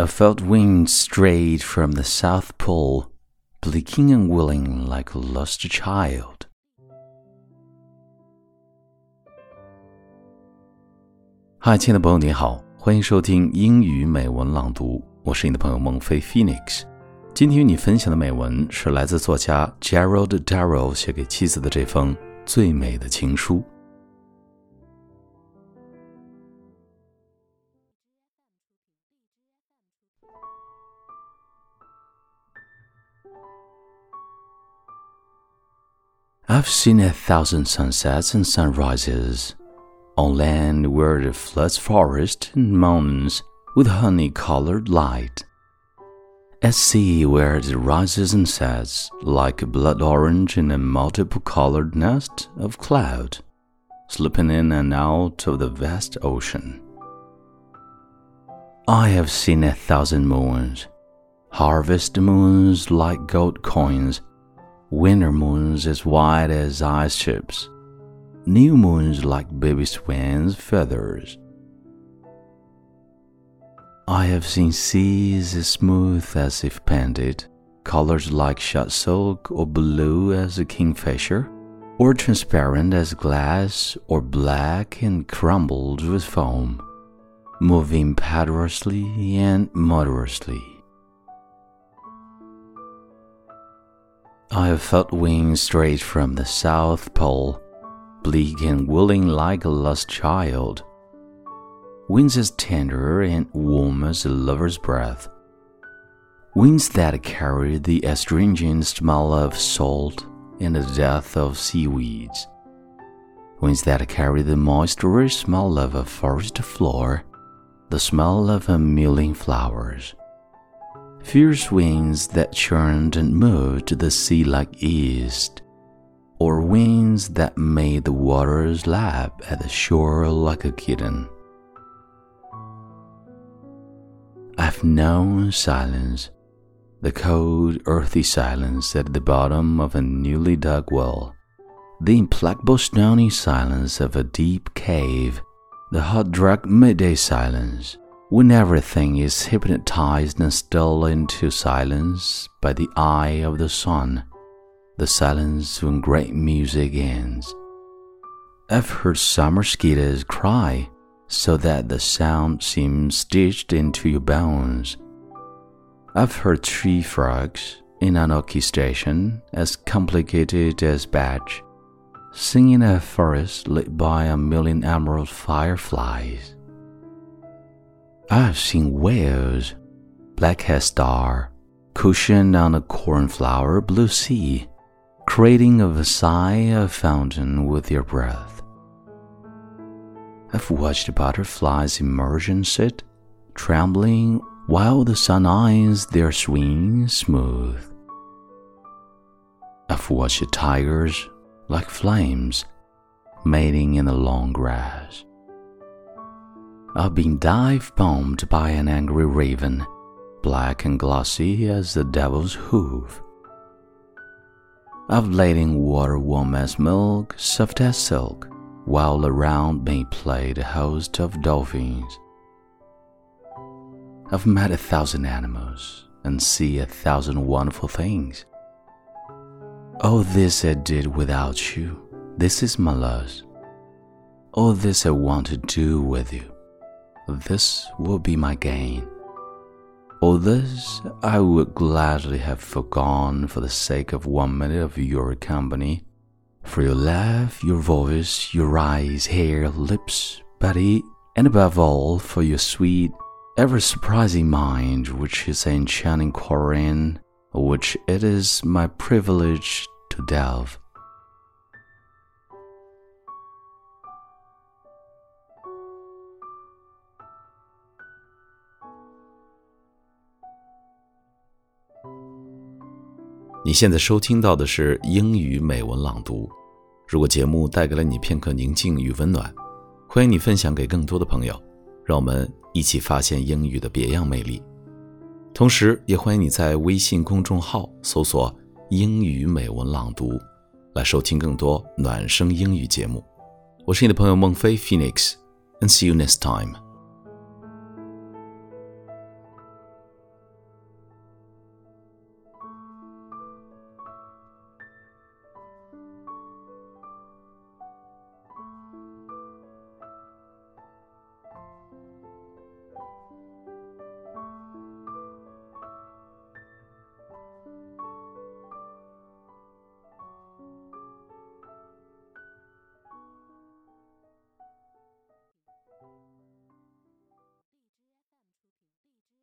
A felt wind strayed from the South Pole, blinking and willing like a lost child. 嗨，亲爱的朋友，你好，欢迎收听英语美文朗读，我是你的朋友孟非 Phoenix。今天与你分享的美文是来自作家 Gerald Darrow 写给妻子的这封最美的情书。I've seen a thousand sunsets and sunrises. On land where the floods forest and mountains with honey colored light. At sea where it rises and sets like a blood orange in a multiple colored nest of cloud, slipping in and out of the vast ocean. I have seen a thousand moons, harvest moons like gold coins. Winter moons as white as ice chips, new moons like baby swans' feathers. I have seen seas as smooth as if painted, colors like shot silk or blue as a kingfisher, or transparent as glass or black and crumbled with foam, moving impetuously and moderately. I have felt wings straight from the South Pole, bleak and willing like a lost child. Winds as tender and warm as a lover's breath. Winds that carry the astringent smell of salt and the death of seaweeds. Winds that carry the moist, moisture smell of a forest floor, the smell of a million flowers fierce winds that churned and moved the sea like yeast, or winds that made the waters lap at the shore like a kitten. I've known silence, the cold, earthy silence at the bottom of a newly dug well, the implacable stony silence of a deep cave, the hot, dark midday silence when everything is hypnotized and still into silence by the eye of the sun, the silence when great music ends. I've heard some mosquitoes cry so that the sound seems stitched into your bones. I've heard tree frogs in an orchestration as complicated as Bach, singing a forest lit by a million emerald fireflies. I've seen whales, black-head star, cushioned on a cornflower blue sea, creating a Versailles fountain with their breath. I've watched butterflies emerge and sit, trembling while the sun irons their wings smooth. I've watched tigers like flames, mating in the long grass of being dive bombed by an angry raven, black and glossy as the devil's hoof. Of lading water warm as milk, soft as silk, while around me played a host of dolphins. I've met a thousand animals and see a thousand wonderful things. All this I did without you. This is my loss. All this I want to do with you this will be my gain. All this I would gladly have forgone for the sake of one minute of your company, for your laugh, your voice, your eyes, hair, lips, body, and above all for your sweet, ever surprising mind, which is an enchanting quarry which it is my privilege to delve. 你现在收听到的是英语美文朗读。如果节目带给了你片刻宁静与温暖，欢迎你分享给更多的朋友，让我们一起发现英语的别样魅力。同时，也欢迎你在微信公众号搜索“英语美文朗读”，来收听更多暖声英语节目。我是你的朋友孟非 Phoenix，and see you next time。